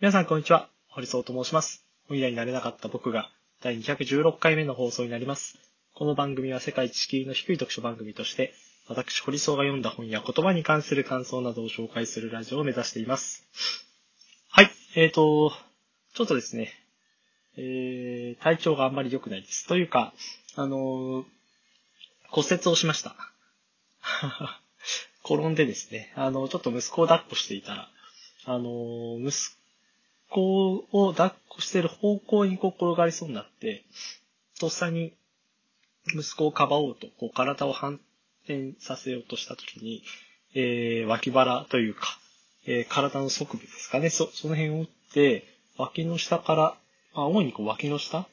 皆さんこんにちは。堀総と申します。本屋になれなかった僕が第216回目の放送になります。この番組は世界一敷居の低い読書番組として、私堀総が読んだ本や言葉に関する感想などを紹介するラジオを目指しています。はい、えーと、ちょっとですね、えー、体調があんまり良くないです。というか、あのー骨折をしました。転んでですね、あの、ちょっと息子を抱っこしていたら、あの、息子を抱っこしてる方向にこう転がりそうになって、とっさに息子をかばおうと、こう体を反転させようとしたときに、えー、脇腹というか、えー体の側部ですかね、そ、その辺を打って、脇の下から、あ、主にこう脇の下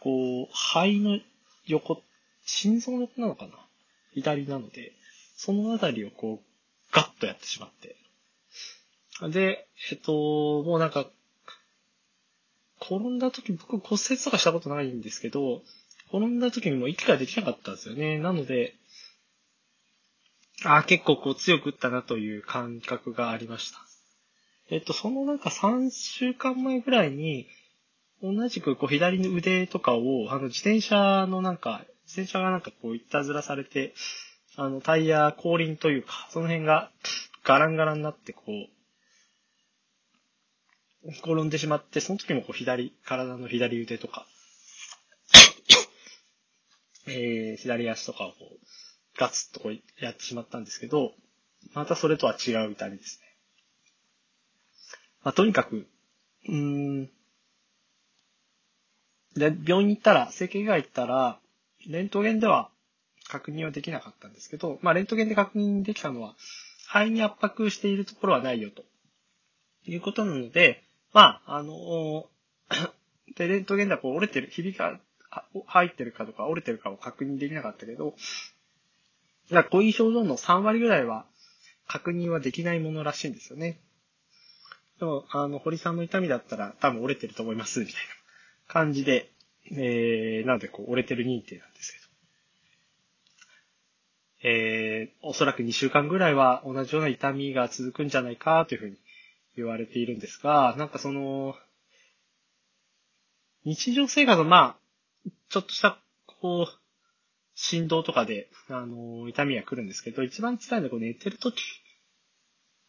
こう、肺の横、心臓の横なのかな？左なので、そのあたりをこう、ガッとやってしまって。で、えっと、もうなんか、転んだ時、僕骨折とかしたことないんですけど、転んだ時にもう息ができなかったんですよね。なので、あー結構こう強く打ったなという感覚がありました。えっと、そのなんか3週間前ぐらいに、同じくこう左の腕とかを、あの自転車のなんか、自転車がなんかこういたずらされて、あのタイヤ後輪というか、その辺がガランガランになってこう、転んでしまって、その時もこう左、体の左腕とか、えー、左足とかをこう、ガツッとこうやってしまったんですけど、またそれとは違う痛みですね。まあ、とにかく、うーん、で、病院に行ったら、整形外行ったら、レントゲンでは確認はできなかったんですけど、まあ、レントゲンで確認できたのは、肺に圧迫しているところはないよと。いうことなので、まあ、あの、で、レントゲンではこう折れてる、ひびが入ってるかとか折れてるかを確認できなかったけど、だこういう症状の3割ぐらいは確認はできないものらしいんですよね。でも、あの、堀さんの痛みだったら多分折れてると思います、みたいな感じで、えー、なのでこう折れてる認定なんですけど。えー、おそらく2週間ぐらいは同じような痛みが続くんじゃないかというふうに言われているんですが、なんかその、日常生活のまあ、ちょっとした、こう、振動とかで、あの、痛みが来るんですけど、一番辛いのはこう寝てる時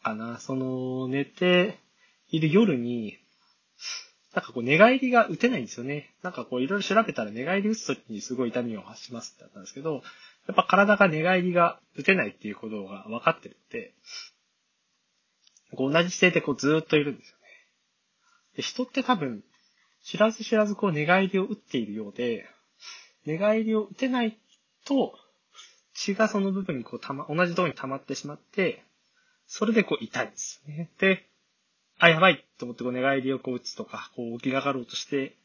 かな。その、寝ている夜に、なんかこう寝返りが打てないんですよね。なんかこういろいろ調べたら寝返り打つ時にすごい痛みを発しますってあったんですけど、やっぱ体が寝返りが打てないっていうことが分かってるって、こう同じ姿勢でこうずーっといるんですよね。で人って多分、知らず知らずこう寝返りを打っているようで、寝返りを打てないと、血がその部分にこうたま、同じとこに溜まってしまって、それでこう痛いんですよね。で、あ、やばいと思ってこう寝返りをこう打つとか、こう起き上がろうとして、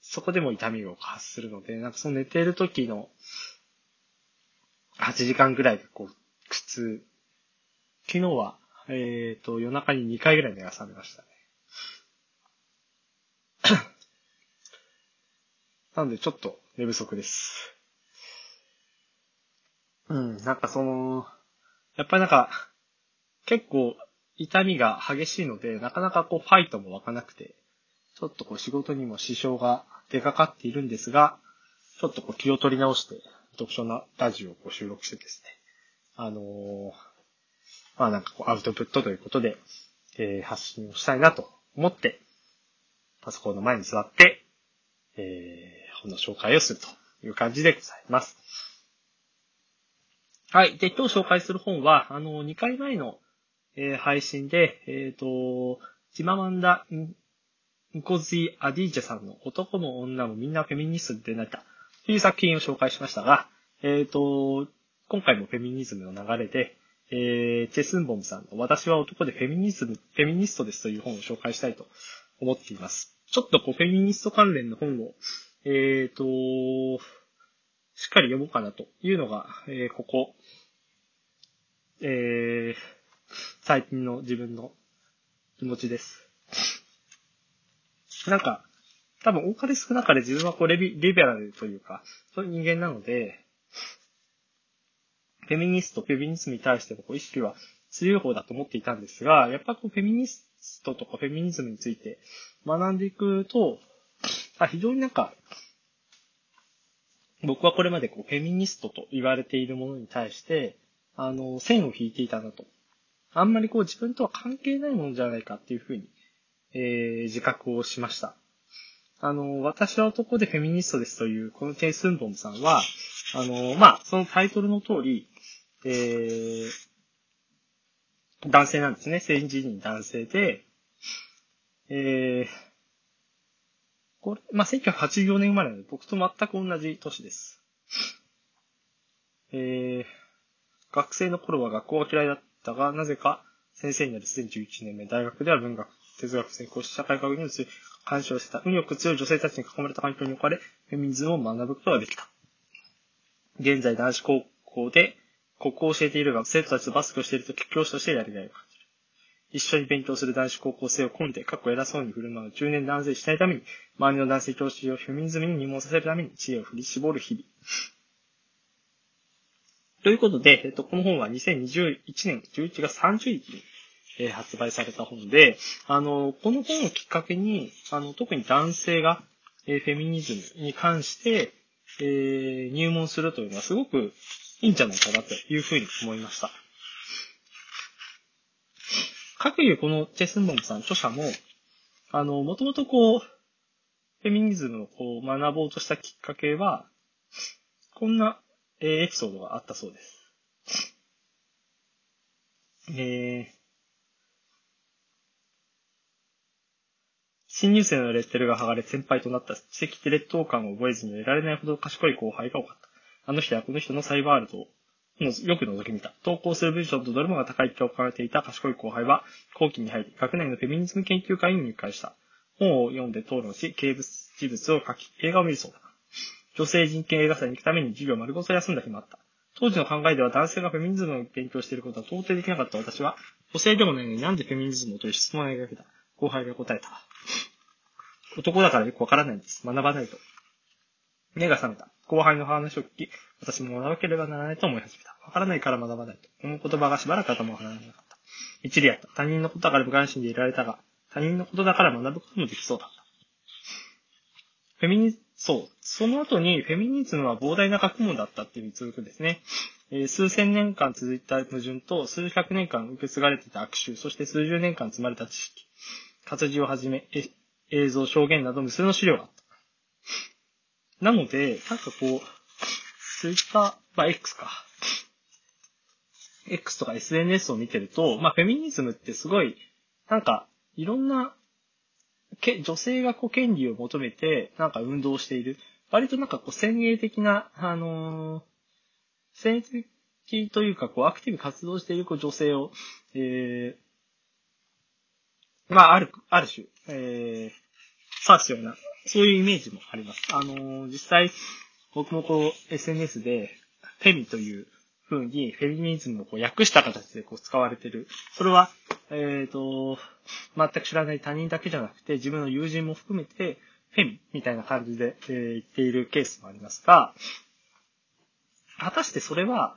そこでも痛みを発するので、なんかその寝ている時の8時間ぐらいがこう苦痛。昨日は、えっ、と、夜中に2回ぐらい目が覚めましたね。なのでちょっと寝不足です。うん、なんかその、やっぱりなんか、結構痛みが激しいので、なかなかこうファイトも湧かなくて、ちょっとこう仕事にも支障が出かかっているんですが、ちょっとこう気を取り直して、読書なラジオをこう収録してですね、あのーまあなんかこうアウトプットということで、えー発信をしたいなと思って、パソコンの前に座って、えー本の紹介をするという感じでございます。はい。で、今日紹介する本は、あの、2回前の、えー配信で、えっ、と、チママンダ・ンコズィ・アディージャさんの男も女もみんなフェミニストでなったという作品を紹介しましたが、えっ、と、今回もフェミニズムの流れで、えー、チェスンボムさんの私は男でフェミニズム、フェミニストですという本を紹介したいと思っています。ちょっとこうフェミニスト関連の本を、えっ、と、しっかり読もうかなというのが、えーここ、えー、最近の自分の気持ちです。なんか、多分多かれ少なかれ自分はこうレビリベラルというか、そういう人間なので、フェミニスト、フェミニズムに対してもこう意識は強い方だと思っていたんですが、やっぱこうフェミニストとかフェミニズムについて学んでいくと、あ非常になんか、僕はこれまでこうフェミニストと言われているものに対して、あの、線を引いていたなと。あんまりこう自分とは関係ないものじゃないかっていうふうに、えー、自覚をしました。あの、私は男でフェミニストですという、このテイスンボンさんは、あの、まあ、そのタイトルの通り、えー、男性なんですね。成人男性で、えー、これ、まあ、1984年生まれなので、僕と全く同じ年です。えー、学生の頃は学校が嫌いだったが、なぜか先生になるすでに11年目、大学では文学、哲学専攻し、社会科学に移り、干渉した、運よく強い女性たちに囲まれた環境に置かれ、フェミニズムを学ぶことができた。現在男子高校で国語を教えているが、生徒たちとバスケをしていると教師としてやりがいを感じる。一緒に勉強する男子高校生を込んで、過去偉そうに振る舞う中年男性しないために、周りの男性教師をフェミニズムに入門させるために知恵を振り絞る日々。ということで、えっと、この本は2021年11月30日に、えー、発売された本で、あの、この本をきっかけに、あの、特に男性が、えー、フェミニズムに関して、えー、入門するというのはすごくいいんじゃないかなというふうに思いました。かくいうこのチェスンボンさん著者も、あの、もともとこう、フェミニズムをこう学ぼうとしたきっかけは、こんな、エピソードがあったそうです。えー、新入生のレッテルが剥がれ先輩となった奇跡的劣等感を覚えずに得られないほど賢い後輩が多かった。あの人はこの人のサイバールドをよく覗き見た。投稿する文章とどれもが高い気を抱えていた賢い後輩は、後期に入り、学内のフェミニズム研究会に入会した。本を読んで討論し、形物、事物を書き、映画を見るそうだ。女性人権映画祭に行くために授業丸ごと休んだ日もあった。当時の考えでは男性がフェミニズムを勉強していることは到底できなかった私は、女性でもないのになんでフェミニズムをという質問を投げかけた。後輩が答えた。男だからよくわからないんです。学ばないと。目が覚めた。後輩の話を聞き、私も学ばなければならないと思い始めた。わからないから学ばないと。この言葉がしばらく頭を離れなかった。一理あった。他人のことだから無関心でいられたが、他人のことだから学ぶこともできそうだった。フェミニ、そう。その後に、フェミニズムは膨大な学問だったっていうに続くんですね。数千年間続いた矛盾と、数百年間受け継がれていた悪臭、そして数十年間積まれた知識、活字をはじめ、映像、証言など無数の資料があった。なので、なんかこう、ツイッター、まあ、X か。X とか SNS を見てると、まあ、フェミニズムってすごい、なんか、いろんな、け、女性がこう、権利を求めて、なんか運動している。割となんかこう、先鋭的な、あのー、先鋭的というか、こう、アクティブ活動しているこう女性を、えー、まあ、ある、ある種、えー、指すような、そういうイメージもあります。あの、実際、僕もこう、SNS で、フェミという風に、フェミニズムをこう訳した形でこう使われてる。それは、えっ、ー、と、全く知らない他人だけじゃなくて、自分の友人も含めて、フェミみたいな感じで、えー、言っているケースもありますが、果たしてそれは、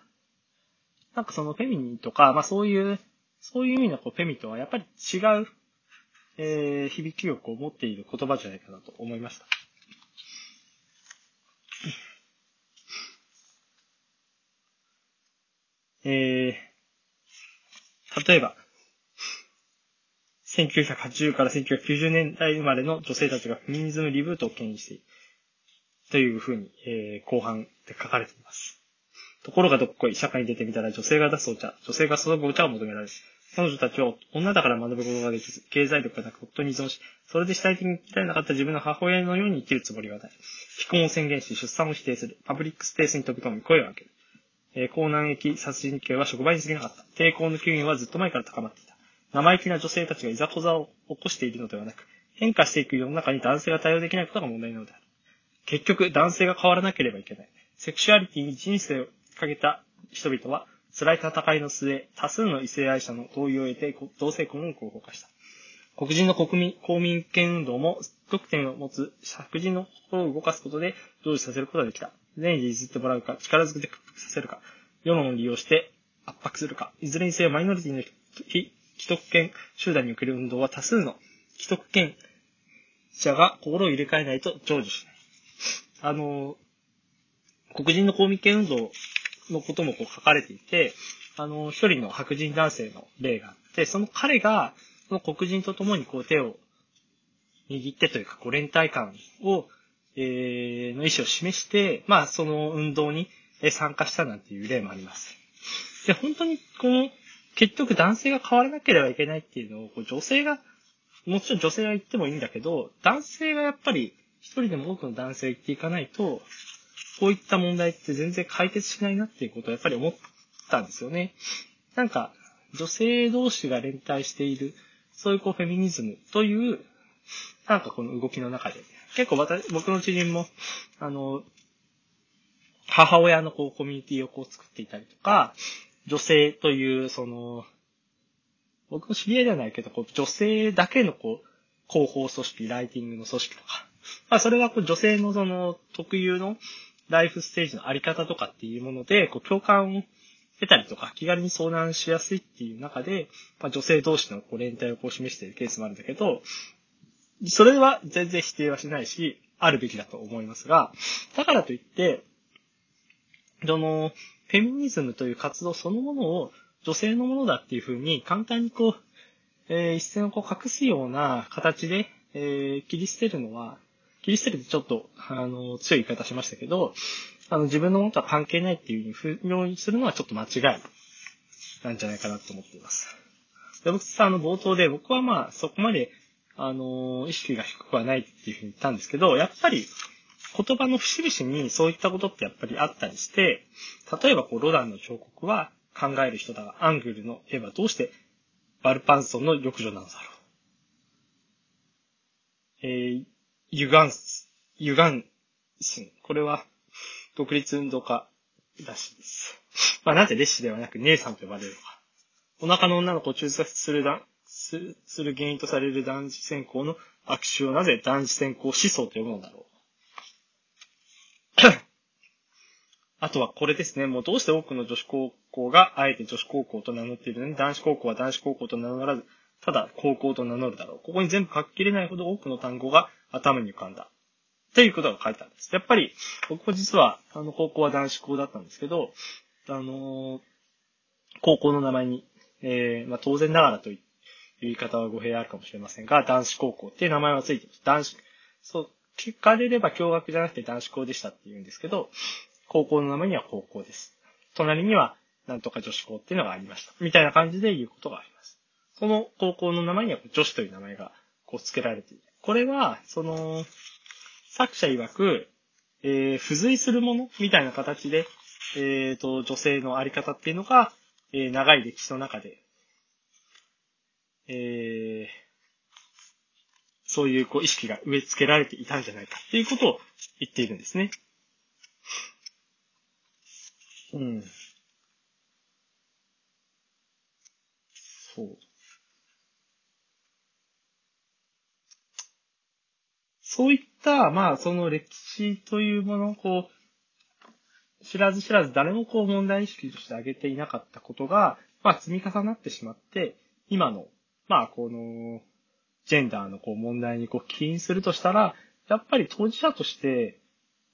なんかそのフェミニとか、まあそういう、そういう意味のこうフェミとはやっぱり違う、えー、響き力を持っている言葉じゃないかなと思いました。えー、例えば、1980から1990年代生まれの女性たちがフミニズムリブートを牽引している。というふうに、えー、後半で書かれています。ところがどっこい、社会に出てみたら女性が出すお茶、女性が注ぐお茶を求められる。彼女たちは女だから学ぶことができず、経済力がなく夫に依存し、それで主体的に生きられなかった自分の母親のように生きるつもりはない。非婚を宣言し、出産を否定する。パブリックスペースに飛び込み、声を上げる。えー、高難易殺人刑は職場に過ぎなかった。抵抗の機運はずっと前から高まっていた。生意気な女性たちがいざこざを起こしているのではなく、変化していく世の中に男性が対応できないことが問題なのである。結局、男性が変わらなければいけない。セクシュアリティに人生をかけた人々は、辛い戦いの末、多数の異性愛者の同意を得て、同性婚を合法化した。黒人の国民、公民権運動も、特典を持つ白人の心を動かすことで、成就させることができた。善意で譲ってもらうか、力ずくで屈服させるか、世論を利用して、圧迫するか。いずれにせよマイノリティの非既得権集団における運動は多数の既得権者が心を入れ替えないと成就しない。あの、黒人の公民権運動のこともこう書かれていて、あの、一人の白人男性の例があって、その彼が、その黒人と共にこう手を握ってというか、こう連帯感を、えー、の意思を示して、まあ、その運動に参加したなんていう例もあります。で、本当にこの、結局男性が変わらなければいけないっていうのを、こう女性が、もちろん女性が言ってもいいんだけど、男性がやっぱり一人でも多くの男性が言っていかないと、こういった問題って全然解決しないなっていうことをやっぱり思ったんですよね。なんか、女性同士が連帯している、そういうこうフェミニズムという、なんかこの動きの中で、結構私、僕の知人も、あの、母親のこうコミュニティをこう作っていたりとか、女性という、その、僕の知り合いではないけど、こう女性だけのこう、広報組織、ライティングの組織とか、まあそれはこう女性のその特有のライフステージのあり方とかっていうもので、こう共感を得たりとか、気軽に相談しやすいっていう中で、まあ女性同士のこう連帯をこう示しているケースもあるんだけど、それは全然否定はしないし、あるべきだと思いますが、だからといって、その、フェミニズムという活動そのものを女性のものだっていうふうに簡単にこう、えー、一線をこう隠すような形で、えー、切り捨てるのは、切り捨てるってちょっと、あの、強い言い方しましたけど、あの、自分のものとは関係ないっていうふうに不要にするのはちょっと間違いなんじゃないかなと思っています。で、僕さ、あの、冒頭で僕はまあ、そこまで、あの、意識が低くはないっていうふうに言ったんですけど、やっぱり、言葉の節々にそういったことってやっぱりあったりして、例えばこう、ロダンの彫刻は考える人だが、アングルの絵はどうしてバルパンソンの浴場なのだろう。えー、ユガンス、ユガンスン。これは、独立運動家らしいです。まあ、なぜ列子ではなく姉さんと呼ばれるのか。お腹の女の子を中絶するだすする原因とされる男子先行の握手をなぜ男子先行思想と呼ぶのだろう。あとはこれですね。もうどうして多くの女子高校があえて女子高校と名乗っているのに男子高校は男子高校と名乗らず、ただ高校と名乗るだろう。ここに全部書ききれないほど多くの単語が頭に浮かんだ。っていうことが書いてあるんです。やっぱり、僕も実は、あの、高校は男子校だったんですけど、あのー、高校の名前に、えー、まあ、当然ながらという言い方は語弊あるかもしれませんが、男子高校っていう名前はついてます。男子、そう、聞かれれば共学じゃなくて男子校でしたって言うんですけど、高校の名前には高校です。隣には、なんとか女子校っていうのがありました。みたいな感じで言うことがあります。その高校の名前には女子という名前がこう付けられている。これは、その、作者曰く、えー、付随するものみたいな形で、えっ、ー、と、女性のあり方っていうのが、えー、長い歴史の中で、えー、そういうこう意識が植え付けられていたんじゃないかっていうことを言っているんですね。うん。そう。そういった、まあ、その歴史というものを、こう、知らず知らず誰もこう問題意識として挙げていなかったことが、まあ、積み重なってしまって、今の、まあ、この、ジェンダーのこう問題にこう起因するとしたら、やっぱり当事者として、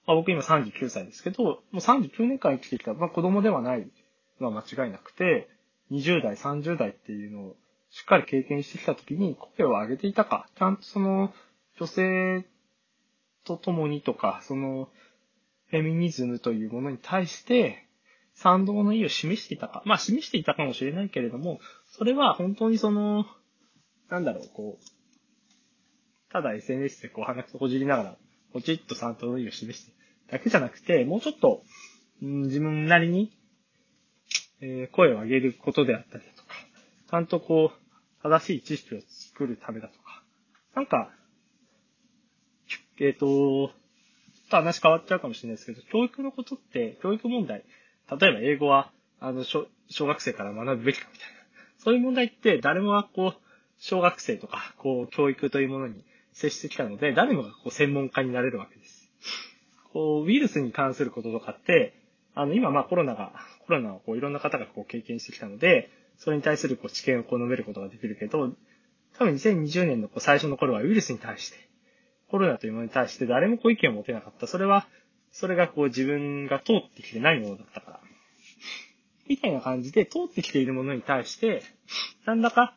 まあ、僕今39歳ですけど、もう39年間生きてきた、まあ、子供ではないのは間違いなくて、20代、30代っていうのをしっかり経験してきたときに声を上げていたか、ちゃんとその女性と共にとか、そのフェミニズムというものに対して賛同の意を示していたか。まあ示していたかもしれないけれども、それは本当にその、なんだろう、こう、ただ SNS でこう鼻くそほじりながら、ポチッと賛同の意を示してだけじゃなくて、もうちょっと、うん、自分なりに、えー、声を上げることであったりだとか、ちゃんとこう、正しい知識を作るためだとか、なんか、えっ、と、ちょっと話変わっちゃうかもしれないですけど、教育のことって、教育問題、例えば英語は、あの、小小学生から学ぶべきかみたいな。そういう問題って誰もがこう、小学生とか、こう、教育というものに接してきたので、誰もがこう、専門家になれるわけです。こう、ウイルスに関することとかって、あの、今まあコロナが、コロナをこういろんな方がこう経験してきたので、それに対するこう知見をこう述べることができるけど、多分2020年のこう最初の頃はウイルスに対して、コロナというものに対して誰もこう意見を持てなかった。それは、それがこう自分が通ってきてないものだったから。みたいな感じで通ってきているものに対して、なんだか、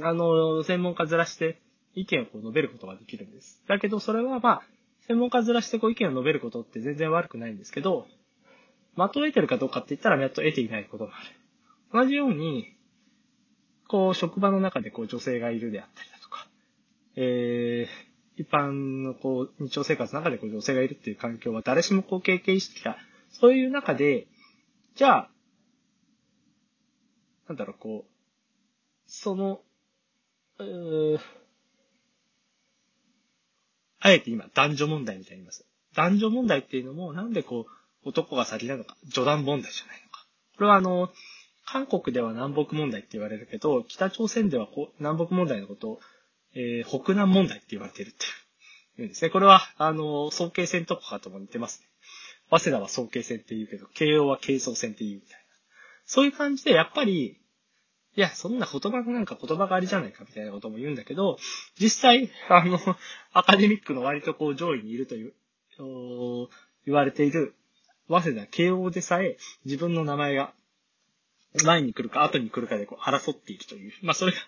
あの、専門家ずらして意見をこう述べることができるんです。だけど、それはまあ、専門家ずらしてこう意見を述べることって全然悪くないんですけど、的を得てるかどうかって言ったら的を得ていないことがある。同じように、こう、職場の中でこう女性がいるであったりだとか、えー、一般のこう、日常生活の中でこう女性がいるっていう環境は誰しもこう経験してきた。そういう中で、じゃあ、なんだろう、こう、その、うーあえて今、男女問題みたいに言います。男女問題っていうのも、なんでこう、男が先なのか、女男問題じゃないのか。これはあの、韓国では南北問題って言われるけど、北朝鮮ではこう南北問題のことを、えー、北南問題って言われてるっていう。うんですね。これは、あの、総慶戦とかとも似てますね。早稲田は総慶戦って言うけど、慶応は慶総戦って言うみたいな。そういう感じで、やっぱり、いや、そんな言葉なんか言葉がありじゃないかみたいなことも言うんだけど、実際、あの、アカデミックの割とこう上位にいるという、言われている、早稲田慶応でさえ自分の名前が前に来るか後に来るかでこう争っているという。まあそれが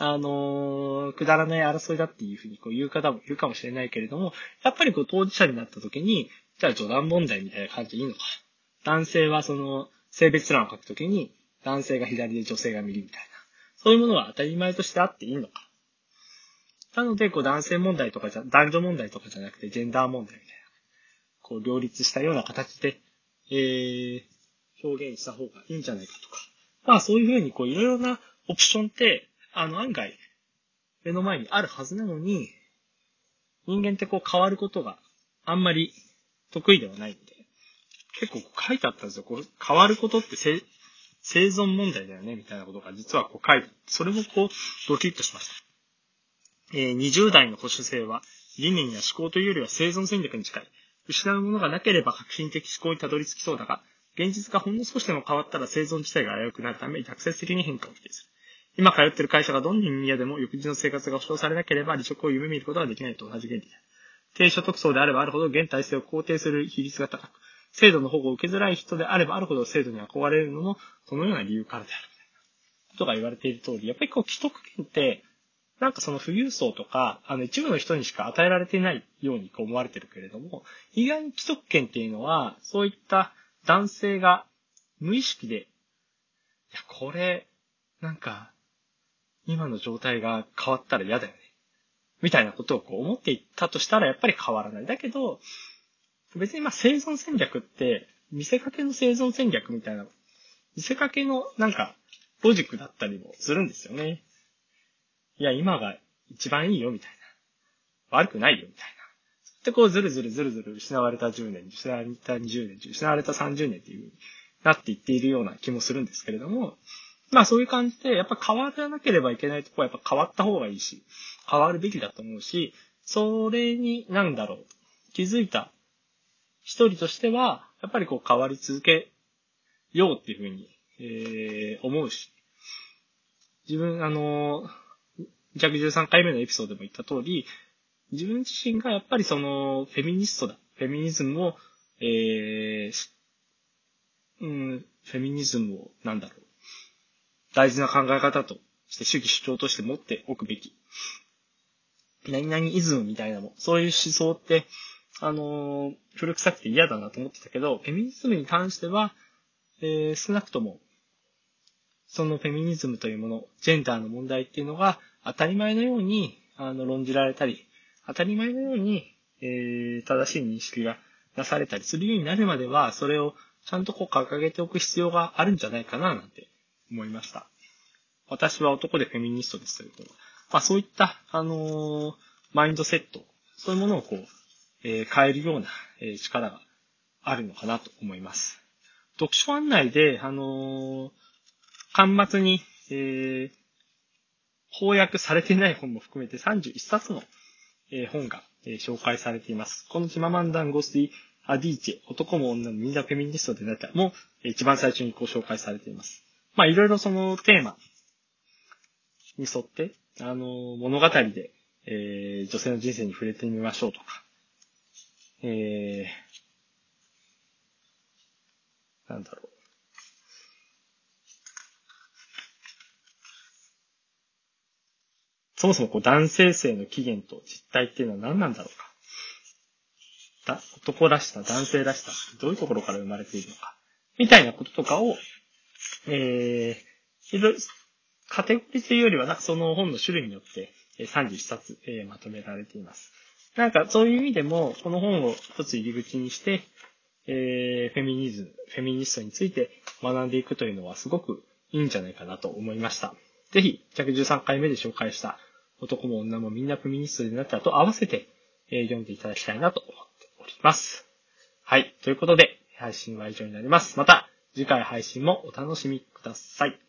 あのー、くだらない争いだっていうふうにこう言う方もいるかもしれないけれども、やっぱりこう当事者になった時に、じゃあ序断問題みたいな感じでいいのか。男性はその性別欄を書くときに、男性が左で女性が右みたいな。そういうものは当たり前としてあっていいのか。なので、こう男性問題とかじゃ、男女問題とかじゃなくて、ジェンダー問題みたいな。こう両立したような形で、えー、表現した方がいいんじゃないかとか。まあそういうふうにこういろいろなオプションって、あの案外目の前にあるはずなのに、人間ってこう変わることがあんまり得意ではないんで、結構書いてあったんですよ。こう変わることって生存問題だよね、みたいなことが実はこう書いてそれもこうドキッとしました。えー、20代の保守性は理念や思考というよりは生存戦略に近い。失うものがなければ革新的思考にたどり着きそうだが、現実がほんの少しでも変わったら生存自体が危うくなるため、逆説的に変化を否定する。今通ってる会社がどんなに嫌でも翌日の生活が保障されなければ離職を夢見ることができないと同じ原理だ。低所得層であればあるほど現体制を肯定する比率が高く、制度の保護を受けづらい人であればあるほど制度に憧れるのも、そのような理由からである。とが言われている通り、やっぱりこう、既得権って、なんかその富裕層とか、あの一部の人にしか与えられていないようにこう思われてるけれども、意外に既得権っていうのは、そういった男性が無意識で、いや、これ、なんか、今の状態が変わったら嫌だよね。みたいなことをこう思っていったとしたらやっぱり変わらない。だけど、別にまあ生存戦略って、見せかけの生存戦略みたいな、見せかけのなんか、ロジックだったりもするんですよね。いや、今が一番いいよ、みたいな。悪くないよ、みたいな。で、こう、ずるずるずるずる失われた10年、失われた20年、失われた30年っていうなっていっているような気もするんですけれども、まあそういう感じで、やっぱ変わらなければいけないとこはやっぱ変わった方がいいし、変わるべきだと思うし、それに、なんだろう、気づいた一人としては、やっぱりこう変わり続けようっていうふうに、えー、思うし、自分、あの、113回目のエピソードでも言った通り、自分自身がやっぱりその、フェミニストだ。フェミニズムを、えー、うん、フェミニズムを、なんだろう。大事な考え方として主義主張として持っておくべき。何々イズムみたいなもんそういう思想って、あのー、古臭くて嫌だなと思ってたけど、フェミニズムに関しては、えー、少なくとも、そのフェミニズムというもの、ジェンダーの問題っていうのが当たり前のように、あの、論じられたり、当たり前のように、えー、正しい認識がなされたりするようになるまでは、それをちゃんとこう掲げておく必要があるんじゃないかな、なんて思いました。私は男でフェミニストですということ。まあそういった、あのー、マインドセット、そういうものをこう、えー、変えるような、えー、力があるのかなと思います。読書案内で、あの端末に、え翻訳されていない本も含めて31冊の、え本が、え紹介されています。このチママンダンゴスティアディーチェ、男も女もみんなフェミニストでなったも一番最初にご紹介されています。まあいろいろそのテーマに沿って、あの、物語で、えー、女性の人生に触れてみましょうとか、えー、なんだろう。そもそもこう男性性の起源と実態っていうのは何なんだろうか。男らしさ、男性らしさどういうところから生まれているのか。みたいなこととかを、えー、カテゴリーというよりは、なんかその本の種類によって31冊、えー、まとめられています。なんかそういう意味でも、この本を一つ入り口にして、えー、フェミニズム、フェミニストについて学んでいくというのはすごくいいんじゃないかなと思いました。ぜひ、113回目で紹介した男も女もみんなフェミニストになったと合わせて、えー、読んでいただきたいなと思っております。はい。ということで、配信は以上になります。また、次回配信もお楽しみください。